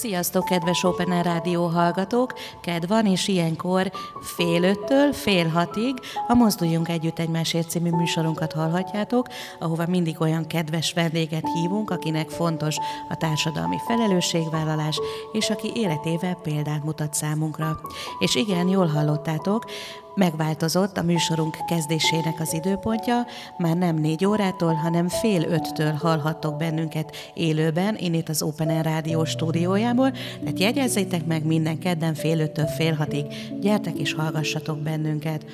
Sziasztok, kedves Open Air Rádió hallgatók! Ked van, és ilyenkor fél öttől fél hatig a Mozduljunk Együtt Egymásért című műsorunkat hallhatjátok, ahova mindig olyan kedves vendéget hívunk, akinek fontos a társadalmi felelősségvállalás, és aki életével példát mutat számunkra. És igen, jól hallottátok, Megváltozott a műsorunk kezdésének az időpontja, már nem négy órától, hanem fél öttől hallhattok bennünket élőben, itt az Open Air Rádió stúdiójából, tehát jegyezzétek meg minden kedden fél öttől fél hatig, gyertek és hallgassatok bennünket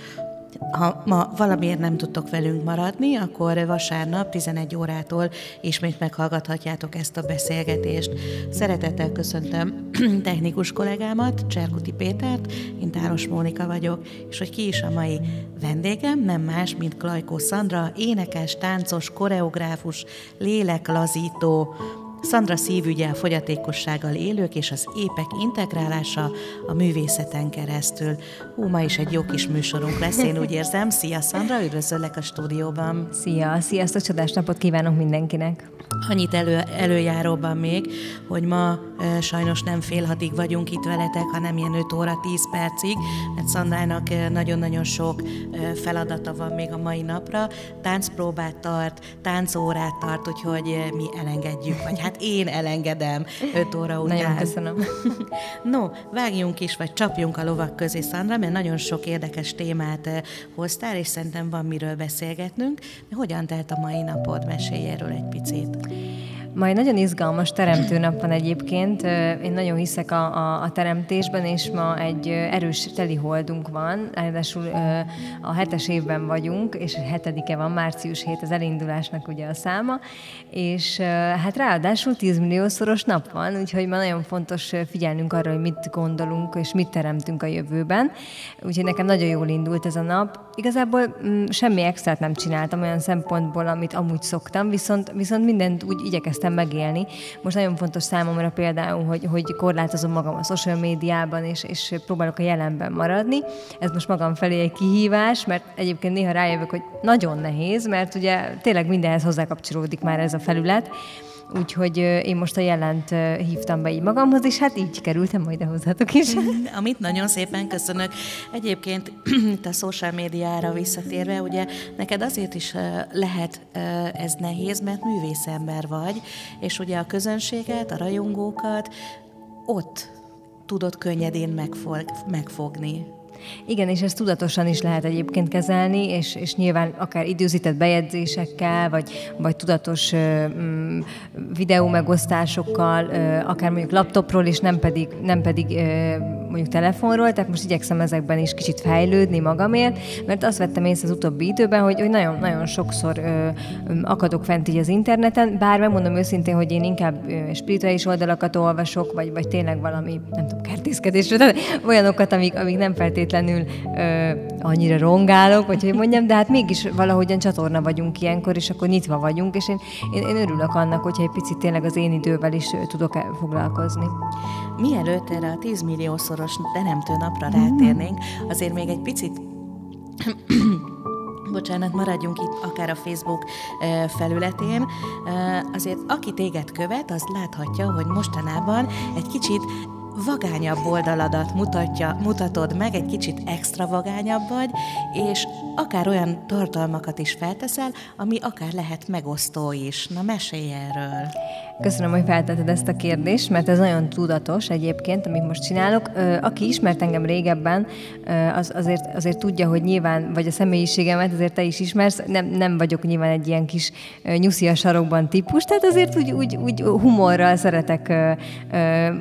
ha ma valamiért nem tudtok velünk maradni, akkor vasárnap 11 órától ismét meghallgathatjátok ezt a beszélgetést. Szeretettel köszöntöm technikus kollégámat, Cserkuti Pétert, én Táros Mónika vagyok, és hogy ki is a mai vendégem, nem más, mint Klajkó Szandra, énekes, táncos, koreográfus, léleklazító, Szandra szívügye a fogyatékossággal élők és az épek integrálása a művészeten keresztül. Hú, ma is egy jó kis műsorunk lesz, én úgy érzem. Szia Szandra, üdvözöllek a stúdióban. Szia, sziasztok, csodás napot kívánok mindenkinek. Annyit elő, előjáróban még, hogy ma e, sajnos nem fél hatig vagyunk itt veletek, hanem ilyen 5 óra 10 percig, mert Szandrának nagyon-nagyon sok e, feladata van még a mai napra. Táncpróbát tart, táncórát tart, úgyhogy mi elengedjük, vagy hát én elengedem 5 óra után. Nagyon köszönöm. no, vágjunk is, vagy csapjunk a lovak közé, Szandra, mert nagyon sok érdekes témát e, hoztál, és szerintem van miről beszélgetnünk. De hogyan telt a mai napod? Mesélj erről egy picit. Majd nagyon izgalmas teremtőnap van egyébként. Én nagyon hiszek a, a, a teremtésben, és ma egy erős teliholdunk van. Ráadásul a hetes évben vagyunk, és hetedike van, március 7 az elindulásnak ugye a száma, és hát ráadásul 10 milliószoros nap van, úgyhogy ma nagyon fontos figyelnünk arra, hogy mit gondolunk, és mit teremtünk a jövőben. Úgyhogy nekem nagyon jól indult ez a nap. Igazából mm, semmi extrát nem csináltam olyan szempontból, amit amúgy szoktam, viszont, viszont mindent úgy igyekeztem elkezdtem megélni. Most nagyon fontos számomra például, hogy, hogy korlátozom magam a social médiában, és, és próbálok a jelenben maradni. Ez most magam felé egy kihívás, mert egyébként néha rájövök, hogy nagyon nehéz, mert ugye tényleg mindenhez hozzákapcsolódik már ez a felület, Úgyhogy én most a jelent hívtam be így magamhoz, és hát így kerültem majd hozzátok is. Amit nagyon szépen köszönök. Egyébként a social médiára visszatérve, ugye neked azért is lehet ez nehéz, mert művészember vagy, és ugye a közönséget, a rajongókat ott tudod könnyedén megfog, megfogni. Igen, és ezt tudatosan is lehet egyébként kezelni, és, és nyilván akár időzített bejegyzésekkel, vagy, vagy tudatos mm, videó megosztásokkal, akár mondjuk laptopról, és nem pedig, nem pedig mondjuk telefonról, tehát most igyekszem ezekben is kicsit fejlődni magamért, mert azt vettem észre az utóbbi időben, hogy, nagyon, nagyon sokszor ö, akadok fent így az interneten, bár megmondom őszintén, hogy én inkább ö, spirituális oldalakat olvasok, vagy, vagy tényleg valami, nem tudom, kertészkedésről, de olyanokat, amik, amik nem feltétlenül ö, annyira rongálok, vagy hogy mondjam, de hát mégis valahogyan csatorna vagyunk ilyenkor, és akkor nyitva vagyunk, és én, én, én örülök annak, hogyha egy picit tényleg az én idővel is tudok foglalkozni. Mielőtt erre a 10 milliószoros teremtő napra rátérnénk, azért még egy picit bocsánat, maradjunk itt akár a Facebook felületén. Azért aki téged követ, az láthatja, hogy mostanában egy kicsit vagányabb oldaladat mutatja, mutatod meg, egy kicsit extravagányabb vagy, és akár olyan tartalmakat is felteszel, ami akár lehet megosztó is. Na, mesélj erről! Köszönöm, hogy feltetted ezt a kérdést, mert ez nagyon tudatos egyébként, amit most csinálok. Aki ismert engem régebben, az azért, azért tudja, hogy nyilván, vagy a személyiségemet azért te is ismersz, nem, nem vagyok nyilván egy ilyen kis nyuszi a sarokban típus, tehát azért úgy, úgy, úgy humorral szeretek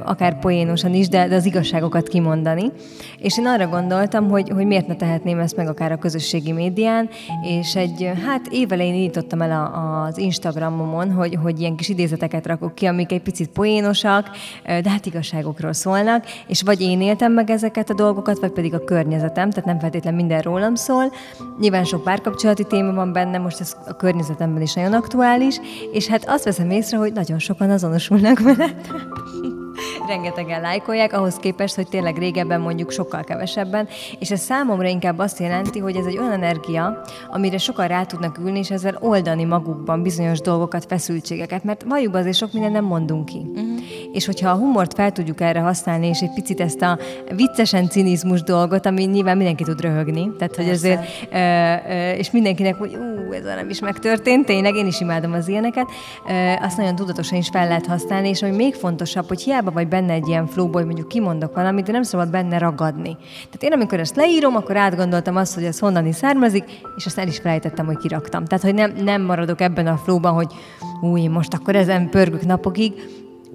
akár poénosan is, de, de az igazságokat kimondani. És én arra gondoltam, hogy, hogy miért ne tehetném ezt meg akár a közösségi médián, és egy, hát évelején indítottam el a, az Instagramomon, hogy, hogy ilyen kis idézeteket rakok ki, amik egy picit poénosak, de hát igazságokról szólnak, és vagy én éltem meg ezeket a dolgokat, vagy pedig a környezetem, tehát nem feltétlenül minden rólam szól. Nyilván sok párkapcsolati téma van benne, most ez a környezetemben is nagyon aktuális, és hát azt veszem észre, hogy nagyon sokan azonosulnak vele. Rengetegen lájkolják, ahhoz képest, hogy tényleg régebben mondjuk sokkal kevesebben, és ez számomra inkább azt jelenti, hogy ez egy olyan energia, amire sokan rá tudnak ülni, és ezzel oldani magukban bizonyos dolgokat, feszültségeket, mert valljuk azért sok minden nem mondunk ki. Uh-huh. És hogyha a humort fel tudjuk erre használni, és egy picit ezt a viccesen cinizmus dolgot, ami nyilván mindenki tud röhögni, tehát hogy azért, ö, ö, és mindenkinek, hogy ú, ez nem is megtörtént, tényleg én is imádom az ilyeneket, ö, azt nagyon tudatosan is fel lehet használni, és ami még fontosabb, hogy hiába vagy benne egy ilyen flowból, hogy mondjuk kimondok valamit, de nem szabad benne ragadni. Tehát én amikor ezt leírom, akkor átgondoltam azt, hogy ez honnan is származik, és azt el is felejtettem, hogy kiraktam. Tehát, hogy nem, nem maradok ebben a flowban, hogy új, most akkor ezen pörgök napokig,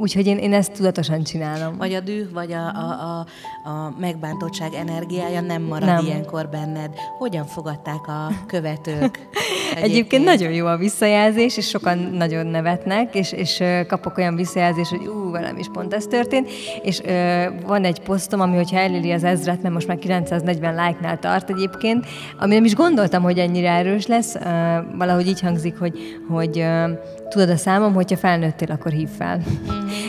Úgyhogy én, én ezt tudatosan csinálom. Vagy a düh, vagy a, a, a, a megbántottság energiája nem marad nem. ilyenkor benned. Hogyan fogadták a követők? Egyébként, egyébként nagyon jó a visszajelzés, és sokan nagyon nevetnek, és, és kapok olyan visszajelzést, hogy ú, velem is pont ez történt, és ö, van egy posztom, ami hogyha eléri az ezret, mert most már 940 like-nál tart egyébként, ami nem is gondoltam, hogy ennyire erős lesz, ö, valahogy így hangzik, hogy, hogy ö, tudod a számom, hogyha felnőttél, akkor hív fel.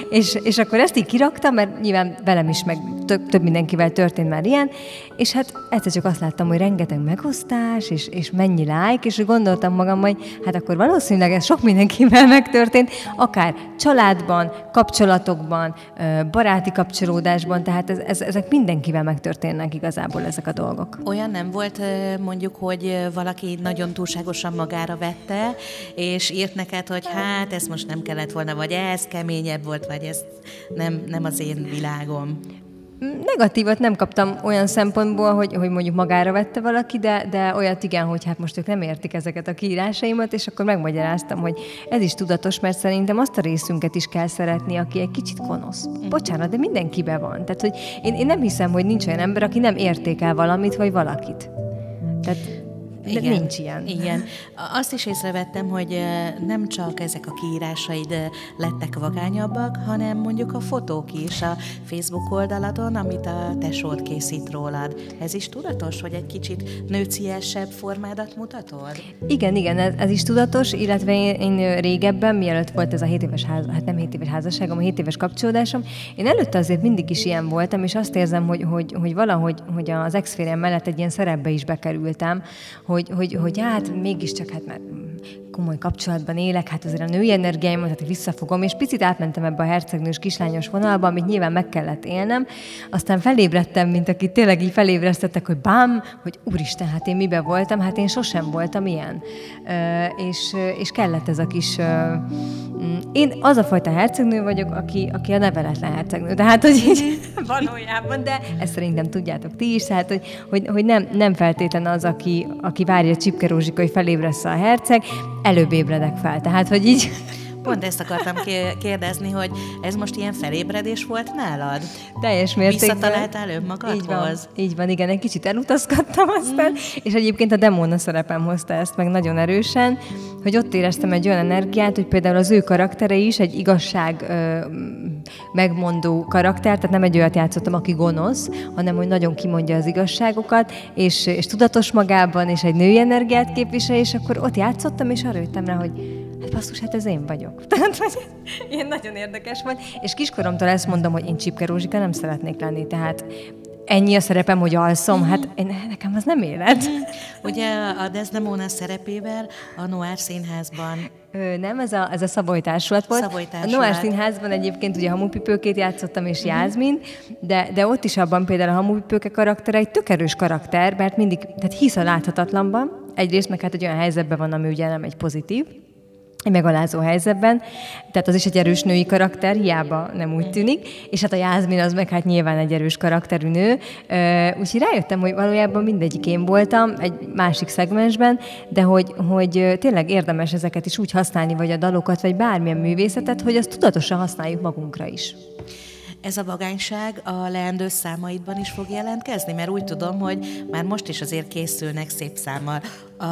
És, és akkor ezt így kiraktam, mert nyilván velem is, meg több, több mindenkivel történt már ilyen, és hát egyszer csak azt láttam, hogy rengeteg megosztás, és, és mennyi like, és gondoltam magam, hogy hát akkor valószínűleg ez sok mindenkivel megtörtént, akár családban, kapcsolatokban, baráti kapcsolódásban, tehát ez, ez, ezek mindenkivel megtörténnek igazából ezek a dolgok. Olyan nem volt mondjuk, hogy valaki nagyon túlságosan magára vette, és írt neked, hogy hát ez most nem kellett volna, vagy ez keményebb volt, vagy ez nem, nem az én világom. Negatívat nem kaptam olyan szempontból, hogy, hogy mondjuk magára vette valaki, de, de olyat igen, hogy hát most ők nem értik ezeket a kiírásaimat, és akkor megmagyaráztam, hogy ez is tudatos, mert szerintem azt a részünket is kell szeretni, aki egy kicsit gonosz. Bocsánat, de mindenkibe van. Tehát, hogy én, én nem hiszem, hogy nincs olyan ember, aki nem értékel valamit, vagy valakit. Tehát igen, nincs ilyen. Igen. Azt is észrevettem, hogy nem csak ezek a kiírásaid lettek vagányabbak, hanem mondjuk a fotók is a Facebook oldaladon, amit a tesód készít rólad. Ez is tudatos, hogy egy kicsit nőciesebb formádat mutatod? Igen, igen, ez, ez is tudatos, illetve én, én régebben, mielőtt volt ez a 7 éves ház, hát nem 7 éves házasságom, a 7 éves kapcsolódásom, én előtte azért mindig is ilyen voltam, és azt érzem, hogy, hogy, hogy valahogy hogy az ex mellett egy ilyen szerepbe is bekerültem, hogy, hogy, hogy hát mégiscsak hát már komoly kapcsolatban élek, hát azért a női energiáimat hát visszafogom, és picit átmentem ebbe a hercegnős kislányos vonalba, amit nyilván meg kellett élnem. Aztán felébredtem, mint aki tényleg így felébresztettek, hogy bám, hogy úristen, hát én mibe voltam, hát én sosem voltam ilyen. És, és kellett ez a kis... Én az a fajta hercegnő vagyok, aki, aki a neveletlen hercegnő. Tehát, hogy így valójában, de ezt szerintem tudjátok ti is, tehát, hogy, hogy, hogy nem, nem feltétlen az, aki, aki várja Csipke Rózsika, hogy felébressze a herceg, előbb ébredek fel. Tehát, hogy így... Pont ezt akartam kérdezni, hogy ez most ilyen felébredés volt nálad? Teljes mértékben. Visszataláltál önmagadhoz? Így van, így van, igen, egy kicsit elutazgattam aztán, mm. és egyébként a demóna szerepem hozta ezt meg nagyon erősen, hogy ott éreztem egy olyan energiát, hogy például az ő karaktere is egy igazság ö, megmondó karakter, tehát nem egy olyat játszottam, aki gonosz, hanem hogy nagyon kimondja az igazságokat, és, és tudatos magában, és egy női energiát képvisel, és akkor ott játszottam, és arra jöttem rá, hogy hát basszus, hát ez én vagyok. Tehát, hogy ilyen nagyon érdekes volt. És kiskoromtól ezt mondom, hogy én Csipke Rózsika nem szeretnék lenni, tehát ennyi a szerepem, hogy alszom, hát én, nekem az nem élet. Ugye a Desdemona szerepével a Noir színházban Ö, nem, ez a, ez a Szaboly társulat volt. Szaboly társulat. A Noir színházban egyébként ugye hamupipőkét játszottam, és uh-huh. Jászmin, de, de ott is abban például a hamupipőke karakter egy tök erős karakter, mert mindig, tehát hisz a láthatatlanban, egyrészt meg hát egy olyan helyzetben van, ami ugye nem egy pozitív, megalázó helyzetben, tehát az is egy erős női karakter, hiába nem úgy tűnik, és hát a Jászmin az meg hát nyilván egy erős karakterű nő, úgyhogy rájöttem, hogy valójában mindegyik én voltam egy másik szegmensben, de hogy, hogy tényleg érdemes ezeket is úgy használni, vagy a dalokat, vagy bármilyen művészetet, hogy azt tudatosan használjuk magunkra is. Ez a vagányság a leendő számaidban is fog jelentkezni? Mert úgy tudom, hogy már most is azért készülnek szép számmal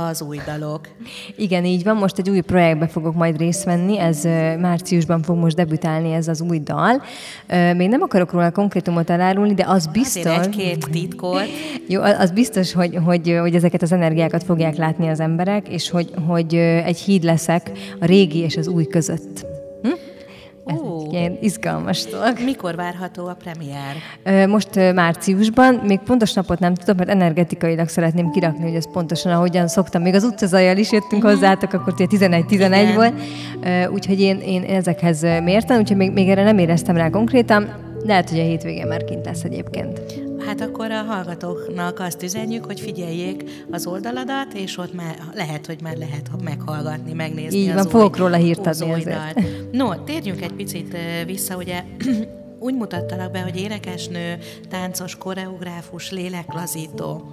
az új dalok. Igen, így van. Most egy új projektbe fogok majd részt venni. Ez márciusban fog most debütálni ez az új dal. Még nem akarok róla konkrétumot elárulni, de az biztos... Azért egy-két titkot. Jó, az biztos, hogy, hogy, hogy ezeket az energiákat fogják látni az emberek, és hogy, hogy egy híd leszek a régi és az új között. Ilyen izgalmas dolog. Mikor várható a premier? Most márciusban, még pontos napot nem tudom, mert energetikailag szeretném kirakni, hogy ez pontosan ahogyan szoktam. Még az utcazajjal is jöttünk uh-huh. hozzátok, akkor 11-11 volt. Úgyhogy én, én ezekhez mértem, úgyhogy még, még erre nem éreztem rá konkrétan. Lehet, hogy a hétvégén már kint lesz egyébként. Hát akkor a hallgatóknak azt üzenjük, hogy figyeljék az oldaladat, és ott már lehet, hogy már lehet meghallgatni, megnézni Így az van, új, fogok róla hírt adni. No, térjünk egy picit vissza, ugye úgy mutattalak be, hogy énekesnő, táncos, koreográfus, léleklazító.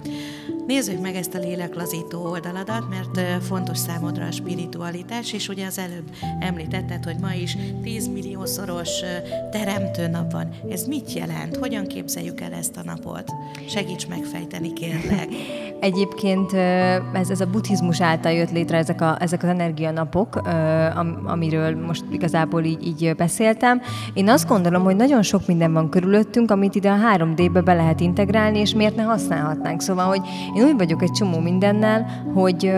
Nézzük meg ezt a léleklazító oldaladat, mert fontos számodra a spiritualitás, és ugye az előbb említetted, hogy ma is 10 milliószoros teremtő nap van. Ez mit jelent? Hogyan képzeljük el ezt a napot? Segíts megfejteni, kérlek. Egyébként ez, ez a buddhizmus által jött létre ezek, a, ezek az energianapok, amiről most igazából így, így beszéltem. Én azt gondolom, hogy nagyon sok minden van körülöttünk, amit ide a 3D-be be lehet integrálni, és miért ne használhatnánk. Szóval, hogy én úgy vagyok egy csomó mindennel, hogy,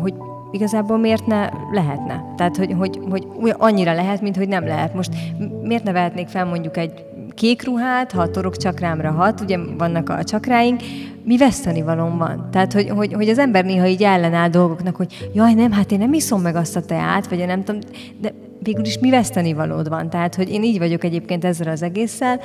hogy igazából miért ne lehetne? Tehát, hogy, hogy, hogy annyira lehet, mint hogy nem lehet. Most miért ne vehetnék fel mondjuk egy kék ruhát, ha a torok csakrámra hat, ugye vannak a csakráink, mi veszteni valóm van. Tehát, hogy, hogy, hogy az ember néha így ellenáll dolgoknak, hogy jaj, nem, hát én nem iszom meg azt a teát, vagy én nem tudom, de végül is mi veszteni valód van. Tehát, hogy én így vagyok egyébként ezzel az egésszel,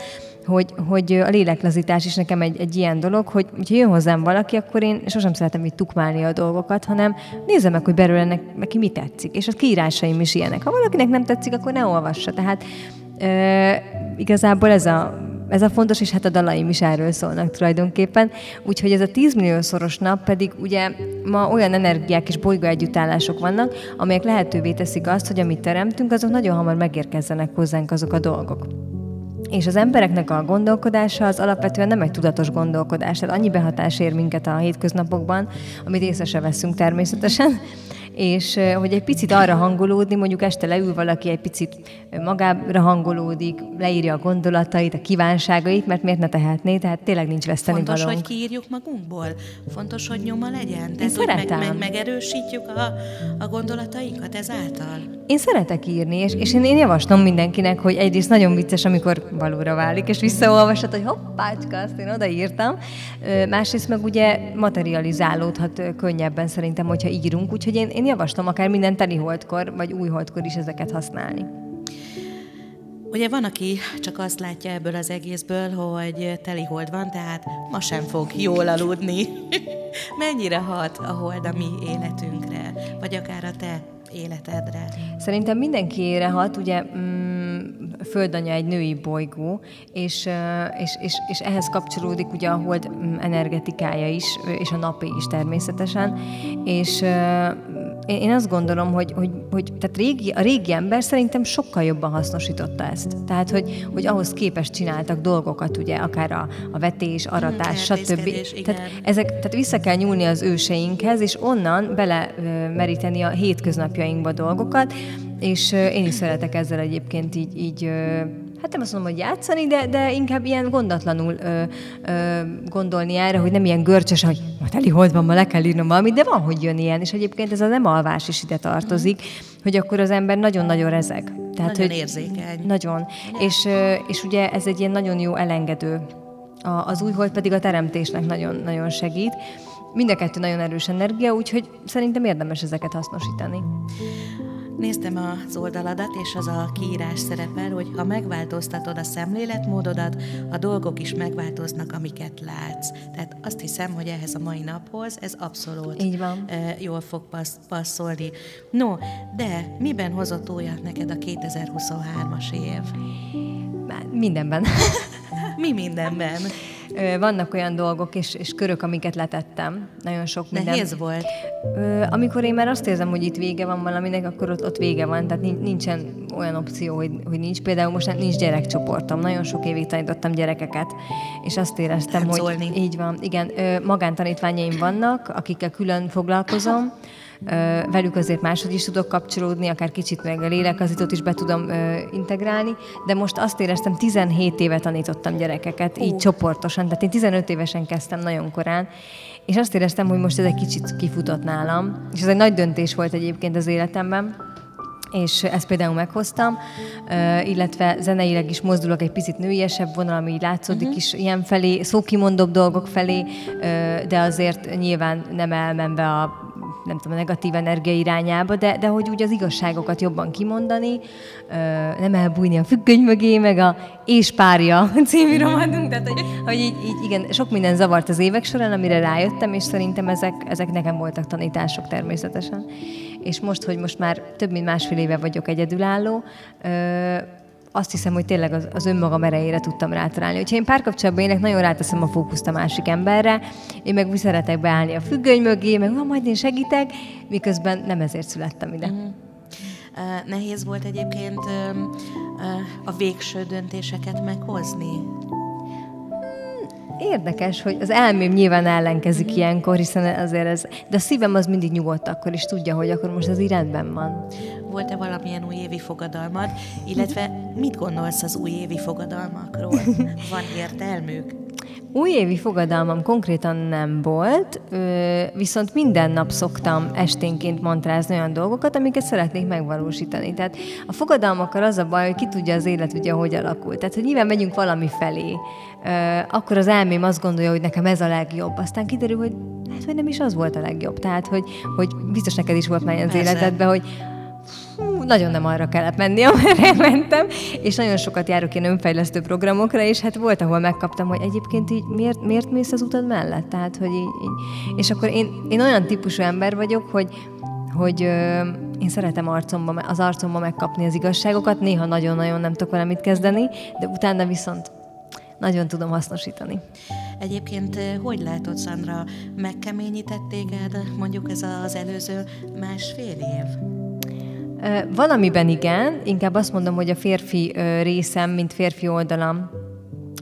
hogy, hogy a léleklazítás is nekem egy, egy ilyen dolog, hogy ha jön hozzám valaki, akkor én sosem szeretem így tukmálni a dolgokat, hanem nézem meg, hogy belőle neki mi tetszik. És a kiírásaim is ilyenek. Ha valakinek nem tetszik, akkor ne olvassa. Tehát e, igazából ez a ez a fontos, és hát a dalaim is erről szólnak tulajdonképpen. Úgyhogy ez a 10 milliószoros nap pedig ugye ma olyan energiák és bolygó együttállások vannak, amelyek lehetővé teszik azt, hogy amit teremtünk, azok nagyon hamar megérkezzenek hozzánk azok a dolgok. És az embereknek a gondolkodása az alapvetően nem egy tudatos gondolkodás, tehát annyi behatás ér minket a hétköznapokban, amit észre se veszünk természetesen, és hogy egy picit arra hangolódni, mondjuk este leül valaki, egy picit magára hangolódik, leírja a gondolatait, a kívánságait, mert miért ne tehetné, tehát tényleg nincs veszteni Fontos, valónk. hogy kiírjuk magunkból. Fontos, hogy nyoma legyen. Én szeretem. Meg, meg, megerősítjük a, a gondolatainkat ezáltal. Én szeretek írni, és, és én, én javaslom mindenkinek, hogy egyrészt nagyon vicces, amikor valóra válik, és visszaolvasod, hogy hoppácska, azt én odaírtam. Másrészt meg ugye materializálódhat könnyebben szerintem, hogyha írunk, úgyhogy én, én én javaslom akár minden teli holdkor, vagy új holdkor is ezeket használni. Ugye van, aki csak azt látja ebből az egészből, hogy teli hold van, tehát ma sem fog jól aludni. Mennyire hat a hold a mi életünkre, vagy akár a te életedre? Szerintem mindenkiére hat, ugye mm, Földanya egy női bolygó, és, és, és, és ehhez kapcsolódik ugye a hold energetikája is, és a napé is természetesen, és én azt gondolom, hogy, hogy, hogy tehát régi, a régi ember szerintem sokkal jobban hasznosította ezt. Tehát, hogy, hogy ahhoz képest csináltak dolgokat, ugye, akár a, a vetés, aratás, hmm, stb. Tehát, ezek, tehát vissza kell nyúlni az őseinkhez, és onnan bele meríteni a hétköznapjainkba dolgokat, és én is szeretek ezzel egyébként így, így hát nem azt mondom, hogy játszani, de, de inkább ilyen gondatlanul ö, ö, gondolni erre, hogy nem ilyen görcsös, hogy ma teli hold van, ma le kell írnom valamit, de van, hogy jön ilyen, és egyébként ez a nem alvás is ide tartozik, mm. hogy akkor az ember nagyon-nagyon rezeg. Tehát, nagyon hogy érzékeny. Nagyon. És, és ugye ez egy ilyen nagyon jó elengedő. A, az új hold pedig a teremtésnek nagyon, nagyon segít. Mind a kettő nagyon erős energia, úgyhogy szerintem érdemes ezeket hasznosítani. Néztem az oldaladat, és az a kiírás szerepel, hogy ha megváltoztatod a szemléletmódodat, a dolgok is megváltoznak, amiket látsz. Tehát azt hiszem, hogy ehhez a mai naphoz ez abszolút Így van. jól fog passz, passzolni. No, de miben hozott újat neked a 2023-as év? Mindenben. Mi mindenben? Vannak olyan dolgok és, és körök, amiket letettem. Nagyon sok minden. Nehéz volt? Amikor én már azt érzem, hogy itt vége van valaminek, akkor ott, ott vége van. Tehát nincsen olyan opció, hogy, hogy nincs. Például most nincs gyerekcsoportom. Nagyon sok évig tanítottam gyerekeket, és azt éreztem, Táncolni. hogy így van. Igen, magántanítványaim vannak, akikkel külön foglalkozom velük azért máshogy is tudok kapcsolódni, akár kicsit meg a lélekazítót is be tudom integrálni, de most azt éreztem, 17 éve tanítottam gyerekeket, így csoportosan, tehát én 15 évesen kezdtem nagyon korán, és azt éreztem, hogy most ez egy kicsit kifutott nálam, és ez egy nagy döntés volt egyébként az életemben, és ezt például meghoztam, illetve zeneileg is mozdulok egy picit nőiesebb vonal, ami látszódik uh-huh. is ilyen felé, szókimondóbb dolgok felé, de azért nyilván nem elmenve a nem tudom, a negatív energia irányába, de, de hogy úgy az igazságokat jobban kimondani, nem elbújni a függöny mögé, meg a És párja című romanunk, tehát hogy, hogy így, így, igen, sok minden zavart az évek során, amire rájöttem, és szerintem ezek, ezek nekem voltak tanítások természetesen. És most, hogy most már több mint másfél éve vagyok egyedülálló, azt hiszem, hogy tényleg az, az önmagam erejére tudtam rátalálni. Hogyha én párkapcsolatban ének, nagyon ráteszem a fókuszt a másik emberre, én meg úgy szeretek beállni a függöny mögé, meg majd én segítek, miközben nem ezért születtem ide. Uh-huh. Uh, nehéz volt egyébként uh, uh, a végső döntéseket meghozni? Érdekes, hogy az elmém nyilván ellenkezik mm. ilyenkor, hiszen azért ez, de a szívem az mindig nyugodt akkor, is tudja, hogy akkor most az így rendben van. Volt-e valamilyen újévi fogadalmad, illetve mit gondolsz az újévi fogadalmakról? Van értelmük? Újévi fogadalmam konkrétan nem volt, viszont minden nap szoktam esténként mantrázni olyan dolgokat, amiket szeretnék megvalósítani. Tehát a fogadalmakkal az a baj, hogy ki tudja az élet ugye, hogy alakul. Tehát, hogy nyilván megyünk valami felé, akkor az elmém azt gondolja, hogy nekem ez a legjobb. Aztán kiderül, hogy hát, hogy nem is az volt a legjobb. Tehát, hogy, hogy biztos neked is volt már az életedben, hogy hú, nagyon nem arra kellett menni, amerre mentem, és nagyon sokat járok ilyen önfejlesztő programokra, és hát volt, ahol megkaptam, hogy egyébként így miért, miért mész az utad mellett? Tehát, hogy így, így. És akkor én, én olyan típusú ember vagyok, hogy, hogy ö, én szeretem arcomba, az arcomba megkapni az igazságokat, néha nagyon-nagyon nem tudok vele mit kezdeni, de utána viszont nagyon tudom hasznosítani. Egyébként hogy látod, Szandra, megkeményített téged mondjuk ez az előző másfél év? Valamiben igen, inkább azt mondom, hogy a férfi részem, mint férfi oldalam,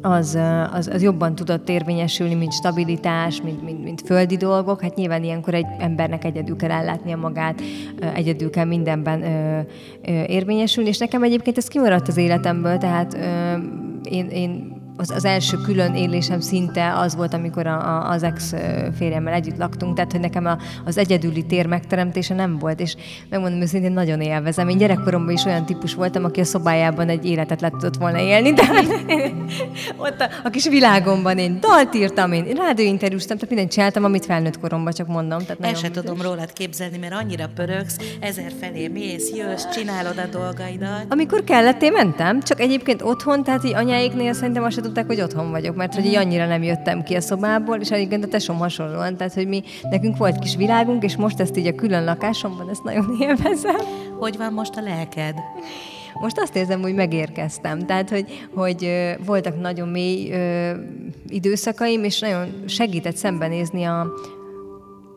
az, az, az jobban tudott érvényesülni, mint stabilitás, mint, mint, mint földi dolgok. Hát nyilván ilyenkor egy embernek egyedül kell ellátnia magát, egyedül kell mindenben érvényesülni, és nekem egyébként ez kimaradt az életemből, tehát én, én az, az első külön élésem szinte az volt, amikor a, a, az ex férjemmel együtt laktunk, tehát hogy nekem a, az egyedüli tér megteremtése nem volt, és megmondom őszintén nagyon élvezem. Én gyerekkoromban is olyan típus voltam, aki a szobájában egy életet le tudott volna élni, de ott a, a kis világomban én dalt írtam, én rádióinterjúztam, tehát mindent csináltam, amit felnőtt koromban, csak mondom. Tehát El sem tudom rólad képzelni, mert annyira pörögsz, ezer felé mész, jössz, csinálod a dolgaidat. Amikor kellett, én mentem, csak egyébként otthon, tehát így anyáiknél szerintem azt tudták, hogy otthon vagyok, mert hogy így annyira nem jöttem ki a szobából, és egyébként a tesom hasonlóan, tehát hogy mi, nekünk volt kis világunk, és most ezt így a külön lakásomban, ezt nagyon élvezem. Hogy van most a lelked? Most azt érzem, hogy megérkeztem. Tehát, hogy, hogy voltak nagyon mély ö, időszakaim, és nagyon segített szembenézni a,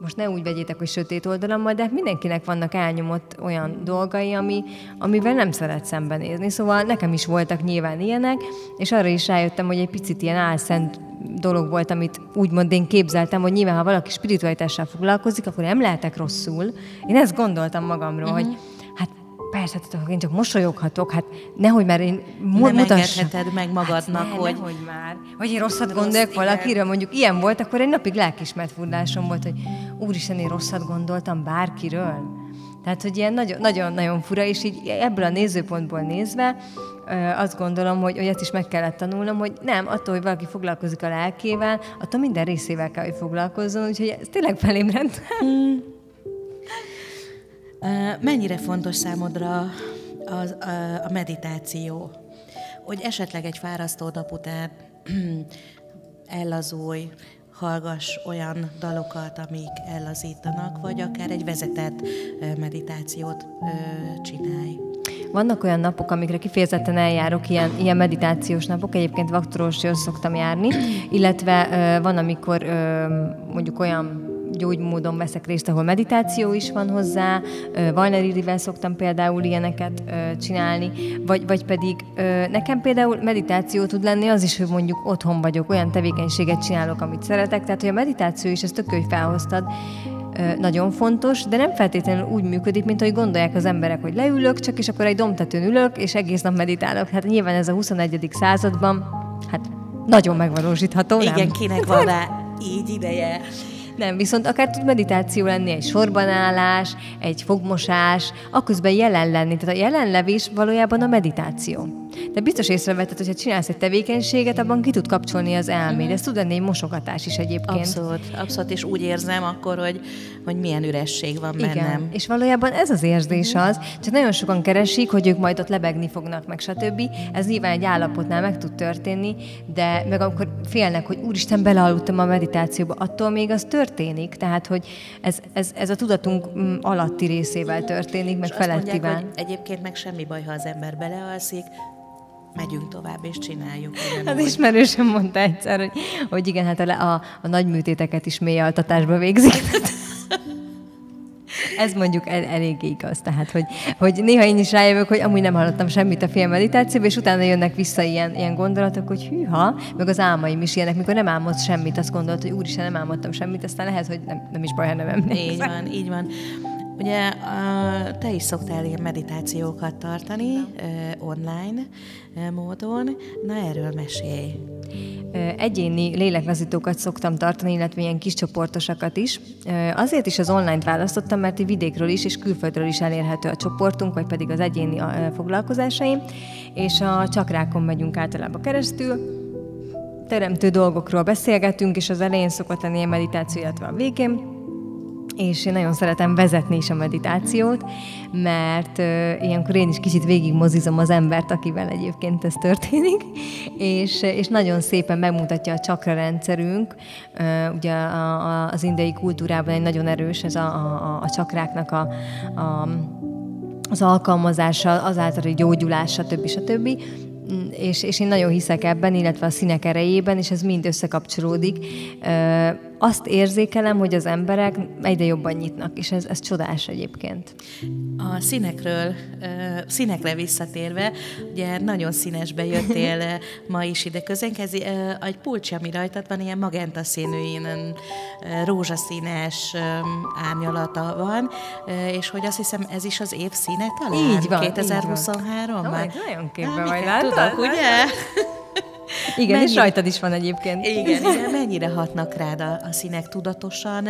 most ne úgy vegyétek, hogy sötét oldalammal, de mindenkinek vannak elnyomott olyan dolgai, ami, amivel nem szeret szembenézni. Szóval nekem is voltak nyilván ilyenek, és arra is rájöttem, hogy egy picit ilyen álszent dolog volt, amit úgymond én képzeltem, hogy nyilván, ha valaki spiritualitással foglalkozik, akkor nem lehetek rosszul. Én ezt gondoltam magamról, uh-huh. hogy persze, tehát én csak mosolyoghatok, hát nehogy már én mu- Nem engedheted meg magadnak, hát ne, hogy... Nehogy már. Vagy én rosszat gondolok valakiről, mondjuk ilyen volt, akkor egy napig lelkismert furdásom volt, hogy úristen, én rosszat gondoltam bárkiről. Tehát, hogy ilyen nagyon-nagyon fura, és így ebből a nézőpontból nézve azt gondolom, hogy, hogy ezt is meg kellett tanulnom, hogy nem, attól, hogy valaki foglalkozik a lelkével, attól minden részével kell, hogy foglalkozzon, úgyhogy ez tényleg felém rend. Hmm. Mennyire fontos számodra a, a, a meditáció? Hogy esetleg egy fárasztó nap után ellazulj, hallgass olyan dalokat, amik ellazítanak, vagy akár egy vezetett meditációt csinálj. Vannak olyan napok, amikre kifejezetten eljárok, ilyen, ilyen meditációs napok, egyébként vaktoroshoz szoktam járni, illetve van, amikor mondjuk olyan gyógymódon veszek részt, ahol meditáció is van hozzá, Valneririvel szoktam például ilyeneket csinálni, vagy, vagy pedig nekem például meditáció tud lenni az is, hogy mondjuk otthon vagyok, olyan tevékenységet csinálok, amit szeretek, tehát hogy a meditáció is, ezt tök hogy felhoztad, nagyon fontos, de nem feltétlenül úgy működik, mint ahogy gondolják az emberek, hogy leülök, csak és akkor egy domtetőn ülök, és egész nap meditálok. Hát nyilván ez a 21. században, hát nagyon megvalósítható, Igen, nem? kinek van rá így ideje. Nem, viszont akár tud meditáció lenni, egy sorbanállás, egy fogmosás, akközben jelen lenni. Tehát a jelenlevés valójában a meditáció. De biztos észrevetted, hogyha csinálsz egy tevékenységet, abban ki tud kapcsolni az elméd. Ez tud lenni egy mosogatás is egyébként. Abszolút, abszolút, és úgy érzem akkor, hogy, hogy milyen üresség van bennem. Igen, és valójában ez az érzés az, csak nagyon sokan keresik, hogy ők majd ott lebegni fognak, meg stb. Ez nyilván egy állapotnál meg tud történni, de meg akkor félnek, hogy úristen, belealudtam a meditációba, attól még az történik, tehát hogy ez, ez, ez a tudatunk mm, alatti részével történik, meg felettivel. Mondják, egyébként meg semmi baj, ha az ember belealszik, megyünk tovább és csináljuk. Ugyanúgy. Hát ismerősen mondta egyszer, hogy, hogy igen, hát a, a, a nagy műtéteket is mély altatásba végzik. Ez mondjuk el, elég igaz, tehát hogy, hogy néha én is rájövök, hogy amúgy nem hallottam semmit a film meditációban, és utána jönnek vissza ilyen, ilyen gondolatok, hogy hűha, meg az álmaim is ilyenek, mikor nem álmodsz semmit, azt gondolod, hogy úristen, nem álmodtam semmit, aztán lehet, hogy nem, nem is baj, ha nem emlékszem. Így van, így van. Ugye te is szoktál ilyen meditációkat tartani online módon. Na erről mesélj. Egyéni léleklazítókat szoktam tartani, illetve ilyen kis csoportosakat is. Azért is az online-t választottam, mert vidékről is és külföldről is elérhető a csoportunk, vagy pedig az egyéni foglalkozásaim, és a csakrákon megyünk általában keresztül, teremtő dolgokról beszélgetünk, és az elején szokott lenni a meditáció, illetve a végén és én nagyon szeretem vezetni is a meditációt, mert uh, ilyenkor én is kicsit végigmozizom az embert, akivel egyébként ez történik, és, és nagyon szépen megmutatja a csakra rendszerünk. Uh, ugye a, a, az indiai kultúrában egy nagyon erős ez a, a, a csakráknak a, a az alkalmazása, azáltal, hogy gyógyulás, stb. stb. És, és én nagyon hiszek ebben, illetve a színek erejében, és ez mind összekapcsolódik azt érzékelem, hogy az emberek egyre jobban nyitnak, és ez, ez csodás egyébként. A színekről, színekre visszatérve, ugye nagyon színesbe jöttél ma is ide közénk, ez egy pulcsi, ami rajtad van, ilyen magenta színű, ilyen rózsaszínes árnyalata van, és hogy azt hiszem, ez is az év színe talán? Így van, 2023-ban? Nagyon képbe vagy, látod? Tudok, ugye? Igen, Mennyi... és rajtad is van egyébként. Igen, igen. mennyire hatnak rád a, a színek tudatosan,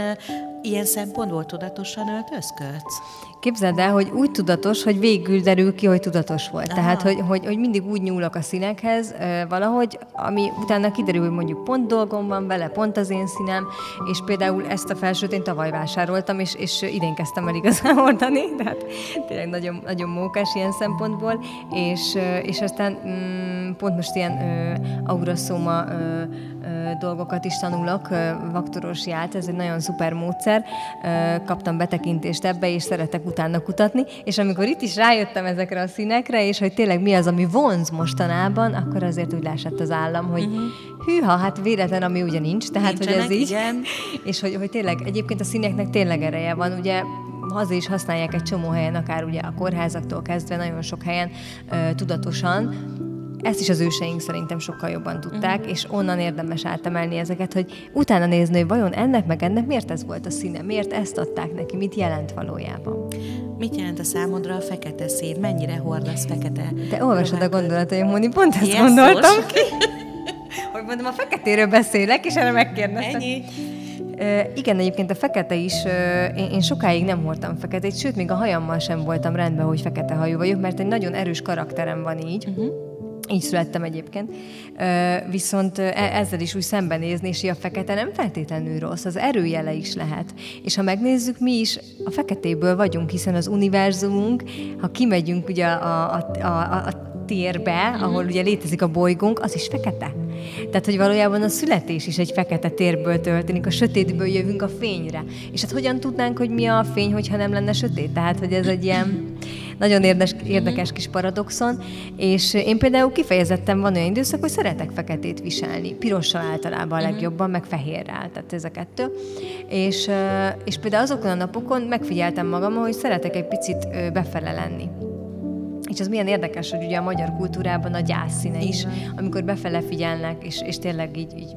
ilyen szempontból tudatosan öltözködsz? Képzeld el, hogy úgy tudatos, hogy végül derül ki, hogy tudatos volt. Aha. Tehát, hogy, hogy, hogy mindig úgy nyúlok a színekhez valahogy, ami utána kiderül, hogy mondjuk pont dolgom van vele, pont az én színem, és például ezt a felsőt én tavaly vásároltam, és, és idén kezdtem el igazán hordani, tehát tényleg nagyon, nagyon mókás ilyen szempontból, és, és aztán mm, pont most ilyen auraszóma dolgokat is tanulok, vaktoros ját, ez egy nagyon szuper módszer, kaptam betekintést ebbe, és szeretek utána kutatni, és amikor itt is rájöttem ezekre a színekre, és hogy tényleg mi az, ami vonz mostanában, akkor azért úgy lásett az állam, hogy uh-huh. hűha, hát véletlen, ami ugye nincs, tehát Nincsenek, hogy ez így, igen. és hogy, hogy tényleg egyébként a színeknek tényleg ereje van, ugye haza is használják egy csomó helyen, akár ugye a kórházaktól kezdve, nagyon sok helyen ö, tudatosan, ezt is az őseink szerintem sokkal jobban tudták, uh-huh. és onnan érdemes átemelni ezeket, hogy utána nézni, hogy vajon ennek meg ennek miért ez volt a színe, miért ezt adták neki, mit jelent valójában. Mit jelent a számodra a fekete szín? Mennyire hordasz fekete? Te olvasod a gondolataim, Moni, pont ezt Ilyen gondoltam ki. hogy mondom, a feketéről beszélek, és erre megkérdeztem. Ennyi. Uh, igen, egyébként a fekete is, uh, én, én sokáig nem voltam feketét, sőt, még a hajammal sem voltam rendben, hogy fekete hajú vagyok, mert egy nagyon erős karakterem van így. Uh-huh így születtem egyébként. Viszont e, ezzel is úgy szembenézni, és a fekete nem feltétlenül rossz, az erőjele is lehet. És ha megnézzük, mi is a feketéből vagyunk, hiszen az univerzumunk, ha kimegyünk ugye a, a, a, a térbe, mhm. ahol ugye létezik a bolygónk, az is fekete. Tehát, hogy valójában a születés is egy fekete térből történik, a sötétből jövünk a fényre. És hát hogyan tudnánk, hogy mi a fény, hogyha nem lenne sötét? Tehát, hogy ez egy ilyen nagyon érdekes, érdekes kis paradoxon, és én például kifejezetten van olyan időszak, hogy szeretek feketét viselni, pirossal általában a mhm. legjobban, meg fehérrel, tehát ez a kettő. És, és például azokon a napokon megfigyeltem magam, hogy szeretek egy picit befele lenni. És az milyen érdekes, hogy ugye a magyar kultúrában a gyászszíne is, amikor befele figyelnek, és, és tényleg így, így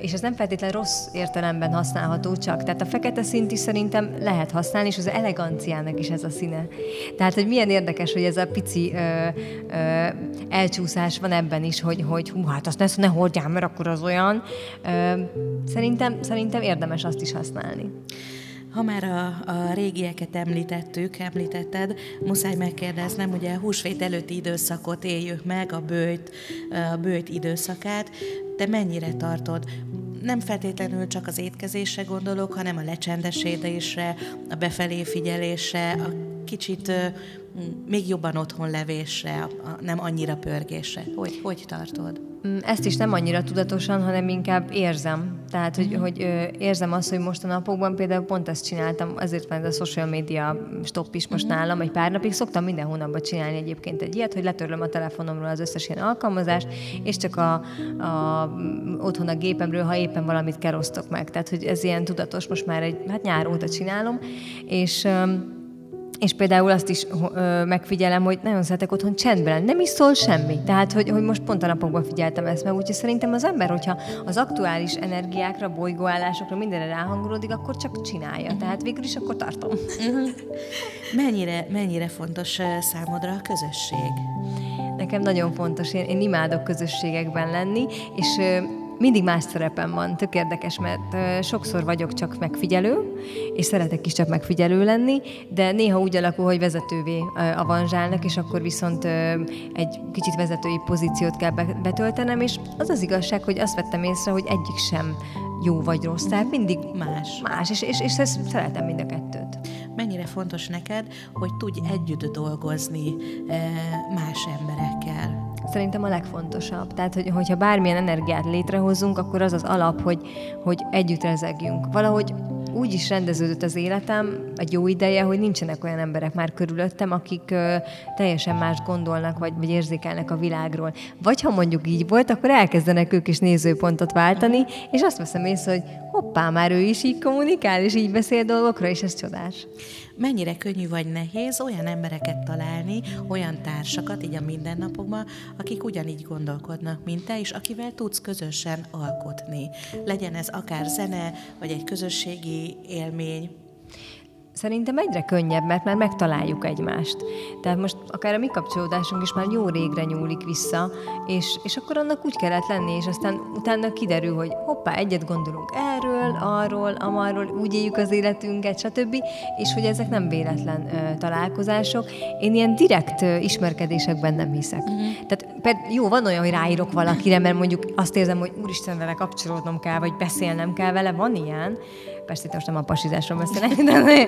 És ez nem feltétlenül rossz értelemben használható csak. Tehát a fekete szint is szerintem lehet használni, és az eleganciának is ez a színe. Tehát, hogy milyen érdekes, hogy ez a pici ö, ö, elcsúszás van ebben is, hogy, hogy hú, hát azt ne, ne hordjál, mert akkor az olyan. Ö, szerintem, szerintem érdemes azt is használni. Ha már a, a régieket említettük, említetted, muszáj megkérdeznem, ugye a húsvét előtti időszakot éljük meg, a bőjt, a bőjt időszakát, te mennyire tartod? Nem feltétlenül csak az étkezésre gondolok, hanem a lecsendesedésre, a befelé figyelésre, a kicsit még jobban otthon levésre, nem annyira pörgésre. Hogy, hogy tartod? Mm, ezt is nem annyira tudatosan, hanem inkább érzem. Tehát, hogy, mm-hmm. hogy érzem azt, hogy most a napokban például pont ezt csináltam, ezért van ez a social media stop is most mm-hmm. nálam, egy pár napig szoktam minden hónapban csinálni egyébként egy ilyet, hogy letörlöm a telefonomról az összes ilyen alkalmazást, és csak a, a, otthon a gépemről, ha éppen valamit kell osztok meg. Tehát, hogy ez ilyen tudatos, most már egy, hát nyár óta csinálom, és és például azt is ö, megfigyelem, hogy nagyon szeretek otthon csendben nem is szól semmi. Tehát, hogy, hogy most pont a napokban figyeltem ezt meg, úgyhogy szerintem az ember, hogyha az aktuális energiákra, bolygóállásokra, mindenre ráhangolódik, akkor csak csinálja. Uh-huh. Tehát végül is akkor tartom. Uh-huh. Mennyire, mennyire fontos számodra a közösség? Nekem nagyon fontos. Én, én imádok közösségekben lenni, és mindig más szerepem van, tök érdekes, mert sokszor vagyok csak megfigyelő, és szeretek is csak megfigyelő lenni, de néha úgy alakul, hogy vezetővé avanzsálnak, és akkor viszont egy kicsit vezetői pozíciót kell betöltenem, és az az igazság, hogy azt vettem észre, hogy egyik sem jó vagy rossz, tehát mindig más, más és, és, és szeretem mind a kettőt. Mennyire fontos neked, hogy tudj együtt dolgozni más emberekkel? Szerintem a legfontosabb. Tehát, hogy, hogyha bármilyen energiát létrehozunk, akkor az az alap, hogy, hogy együtt rezegjünk. Valahogy úgy is rendeződött az életem egy jó ideje, hogy nincsenek olyan emberek már körülöttem, akik ö, teljesen más gondolnak, vagy, vagy érzékelnek a világról. Vagy ha mondjuk így volt, akkor elkezdenek ők is nézőpontot váltani, és azt veszem észre, hogy hoppá, már ő is így kommunikál, és így beszél dolgokra, és ez csodás mennyire könnyű vagy nehéz olyan embereket találni, olyan társakat így a mindennapokban, akik ugyanígy gondolkodnak, mint te, és akivel tudsz közösen alkotni. Legyen ez akár zene, vagy egy közösségi élmény, Szerintem egyre könnyebb, mert már megtaláljuk egymást. Tehát most akár a mi kapcsolódásunk is már jó régre nyúlik vissza, és, és akkor annak úgy kellett lenni, és aztán utána kiderül, hogy hoppá, egyet gondolunk erről, arról, amarról, úgy éljük az életünket, stb., és hogy ezek nem véletlen uh, találkozások. Én ilyen direkt uh, ismerkedésekben nem hiszek. Uh-huh. Tehát ped, jó, van olyan, hogy ráírok valakire, mert mondjuk azt érzem, hogy úristen vele kapcsolódnom kell, vagy beszélnem kell vele, van ilyen, persze itt most nem a pasizásról beszélek, de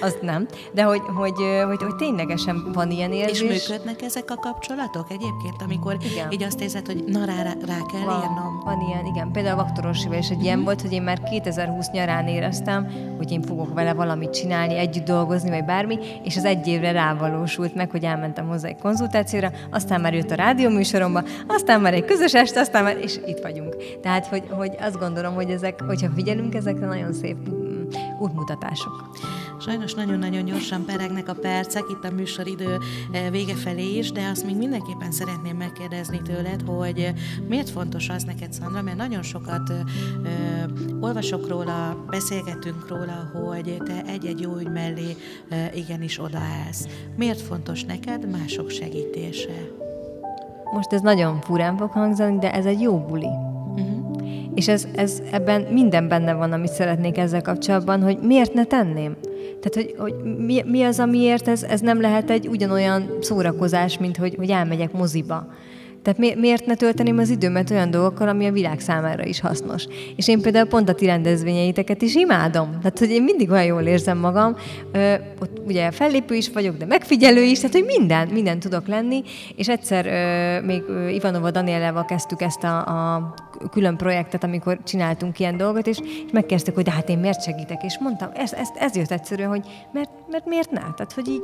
azt nem. De hogy, hogy, hogy, hogy ténylegesen van ilyen érzés. És működnek ezek a kapcsolatok egyébként, amikor igen. így azt érzed, hogy na rá, rá, rá kell van, írnom? Van ilyen, igen. Például a Vaktorosival is egy mm-hmm. ilyen mhm. volt, hogy én már 2020 nyarán éreztem, hogy én fogok vele valamit csinálni, együtt dolgozni, vagy bármi, és az egy évre rávalósult meg, hogy elmentem hozzá egy konzultációra, aztán már jött a rádióműsoromba, aztán már egy közös este, aztán már, és itt vagyunk. Tehát, hogy, hogy azt gondolom, hogy ezek, hogyha figyelünk ezekre, nagyon szép mm, útmutatások. Sajnos nagyon-nagyon gyorsan peregnek a percek itt a műsoridő eh, vége felé is, de azt még mindenképpen szeretném megkérdezni tőled, hogy miért fontos az neked, Szandra, mert nagyon sokat ö, ö, olvasok róla, beszélgetünk róla, hogy te egy-egy jó ügy mellé ö, igenis odaállsz. Miért fontos neked mások segítése? Most ez nagyon furán fog hangzani, de ez egy jó buli. És ez, ez ebben minden benne van, amit szeretnék ezzel kapcsolatban, hogy miért ne tenném? Tehát, hogy, hogy mi, mi az, amiért ez, ez nem lehet egy ugyanolyan szórakozás, mint hogy, hogy elmegyek moziba. Tehát mi, miért ne tölteném az időmet olyan dolgokkal, ami a világ számára is hasznos? És én például pont a ti rendezvényeiteket is imádom. Tehát, hogy én mindig olyan jól érzem magam. Ö, ott ugye fellépő is vagyok, de megfigyelő is, tehát, hogy minden, minden tudok lenni. És egyszer ö, még Ivanova Danielával kezdtük ezt a, a külön projektet, amikor csináltunk ilyen dolgot, és, és megkezdtek, hogy de hát én miért segítek? És mondtam, ez, ez, ez jött egyszerűen, hogy mert, mert miért ne? Tehát, hogy így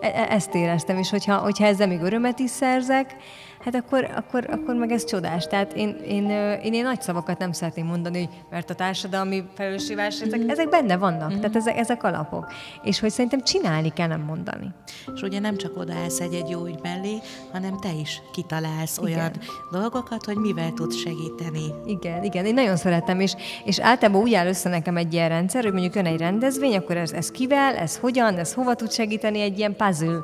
E- e- ezt éreztem, és hogyha, hogyha ezzel még örömet is szerzek, hát akkor, akkor, akkor meg ez csodás. Tehát én, én, én, én nagy szavakat nem szeretném mondani, hogy mert a társadalmi felelősségvállalás, ezek, ezek benne vannak, mm. tehát ezek, ezek alapok. És hogy szerintem csinálni kell, nem mondani. És ugye nem csak odaállsz egy-egy jó ügy mellé, hanem te is kitalálsz igen. olyan dolgokat, hogy mivel tudsz segíteni. Igen, igen, én nagyon szeretem, és, és általában úgy áll össze nekem egy ilyen rendszer, hogy mondjuk jön egy rendezvény, akkor ez, ez kivel, ez hogyan, ez hova tud segíteni, egy ilyen puzzle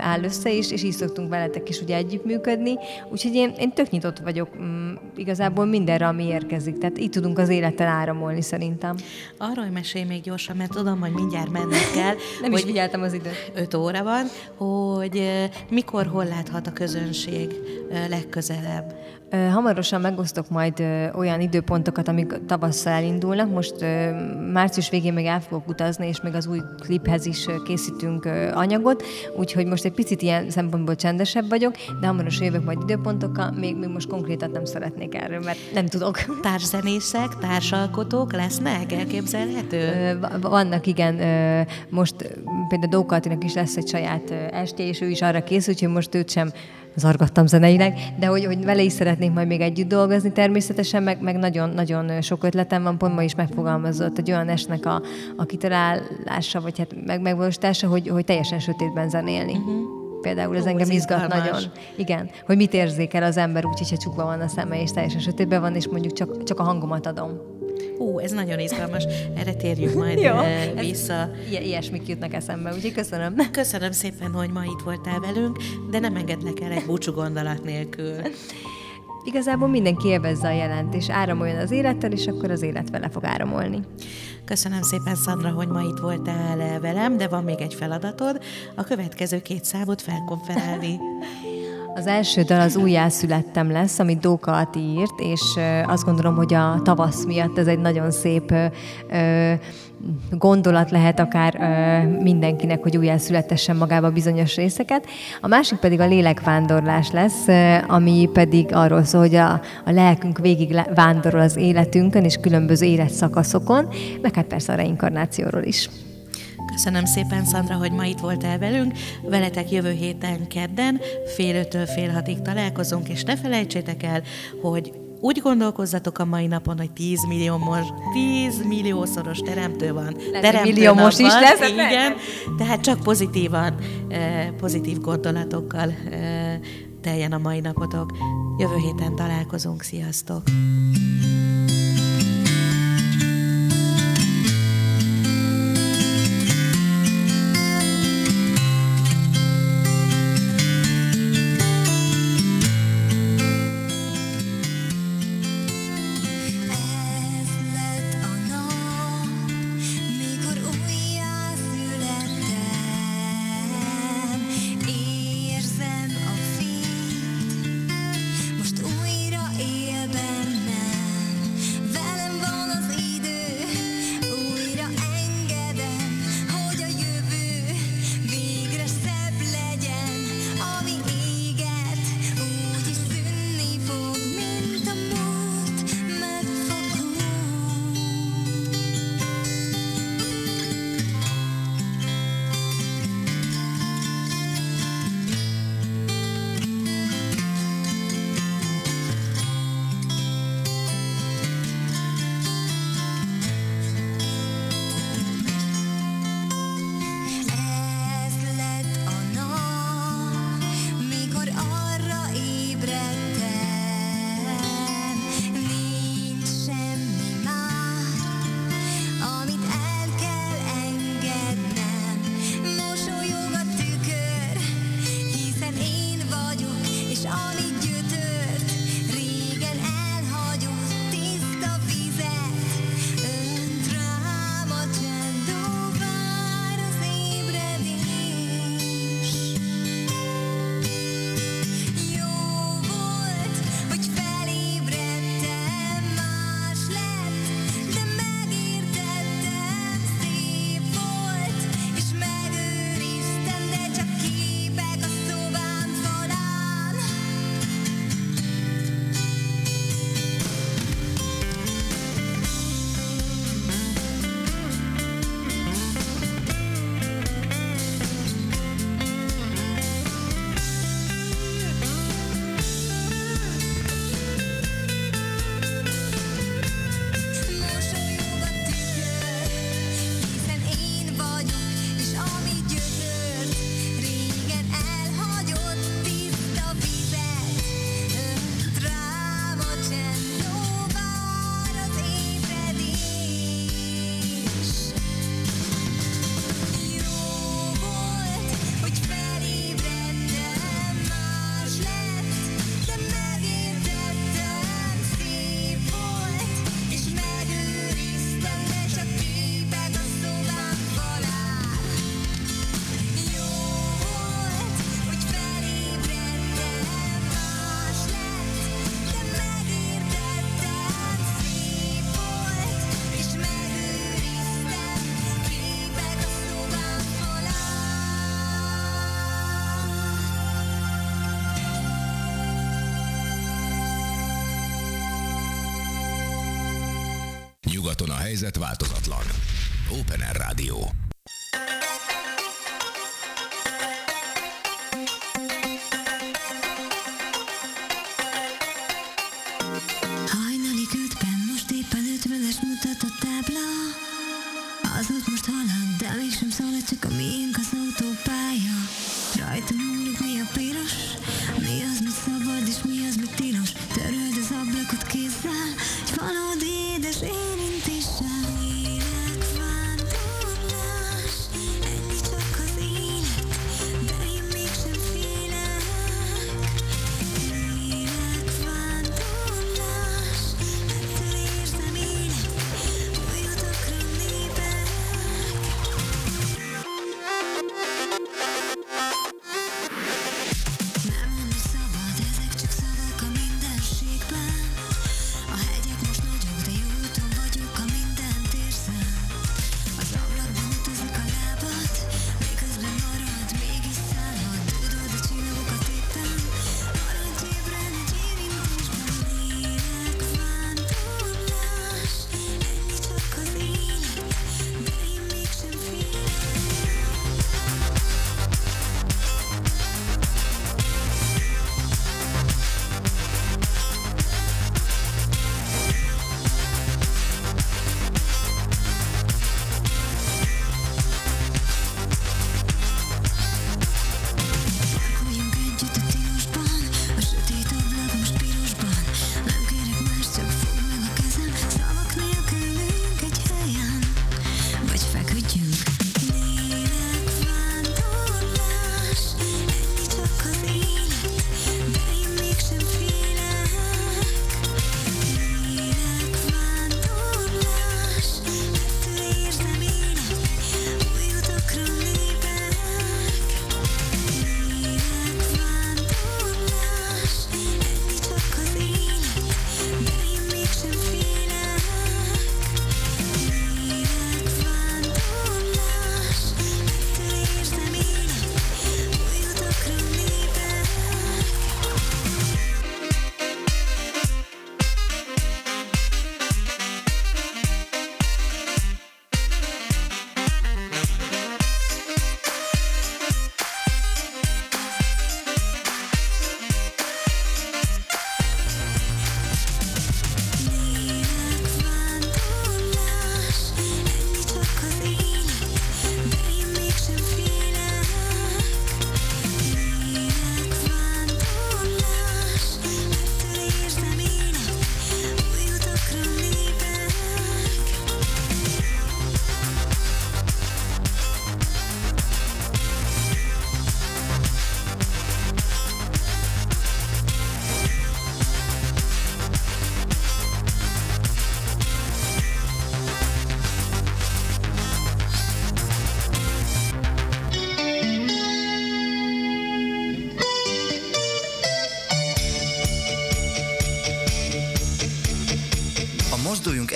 áll össze, és, és így szoktunk veletek is ugye együttműködni, tenni, úgyhogy én, én tök nyitott vagyok mm, igazából mindenre, ami érkezik. Tehát így tudunk az élettel áramolni szerintem. Arról mesélj még gyorsan, mert tudom, hogy mindjárt menned kell. Nem is figyeltem az időt. Öt óra van, hogy mikor, hol láthat a közönség legközelebb? Hamarosan megosztok majd olyan időpontokat, amik tavasszal elindulnak. Most március végén még el fogok utazni, és még az új kliphez is készítünk anyagot, úgyhogy most egy picit ilyen szempontból csendesebb vagyok, de hamarosan jövök majd időpontokkal, még, még most konkrétat nem szeretnék erről, mert nem tudok. Társzenészek, társalkotók lesznek? Elképzelhető? Vannak, igen. Most például Dókatinak is lesz egy saját estje, és ő is arra készül, hogy most őt sem zargattam zeneileg, de hogy, hogy vele is szeretnék majd még együtt dolgozni természetesen, meg, meg nagyon, nagyon sok ötletem van, pont ma is megfogalmazott egy olyan esnek a, a kitalálása, vagy hát meg, megvalósítása, hogy, hogy teljesen sötétben zenélni. Uh-huh. Például ez Ó, engem ez izgat nagyon. Igen, hogy mit érzékel az ember úgy, hogyha csukva van a szeme, és teljesen sötétben van, és mondjuk csak, csak a hangomat adom. Ó, ez nagyon izgalmas. Erre térjünk majd Jó, vissza. I- ilyesmik jutnak eszembe, úgyhogy köszönöm. Köszönöm szépen, hogy ma itt voltál velünk, de nem engedlek el egy búcsú gondolat nélkül. Igazából mindenki élvezze a jelent, és áramoljon az élettel, és akkor az élet vele fog áramolni. Köszönöm szépen, Szandra, hogy ma itt voltál velem, de van még egy feladatod, a következő két számot felkonferálni. Az első dal az Újjászülettem lesz, amit Dóka Ati írt, és azt gondolom, hogy a tavasz miatt ez egy nagyon szép gondolat lehet akár mindenkinek, hogy újjászületessen magába bizonyos részeket. A másik pedig a lélekvándorlás lesz, ami pedig arról szól, hogy a, a lelkünk végig vándorol az életünkön és különböző életszakaszokon, meg hát persze a reinkarnációról is. Köszönöm szépen, Szandra, hogy ma itt voltál velünk. Veletek jövő héten kedden fél ötől fél hatig találkozunk, és ne felejtsétek el, hogy úgy gondolkozzatok a mai napon, hogy 10 millió most, 10 milliószoros teremtő van. teremtő millió most is lesz. Igen, tehát csak pozitívan, pozitív gondolatokkal teljen a mai napotok. Jövő héten találkozunk, sziasztok! a helyzet változatlan. Open Air Rádió.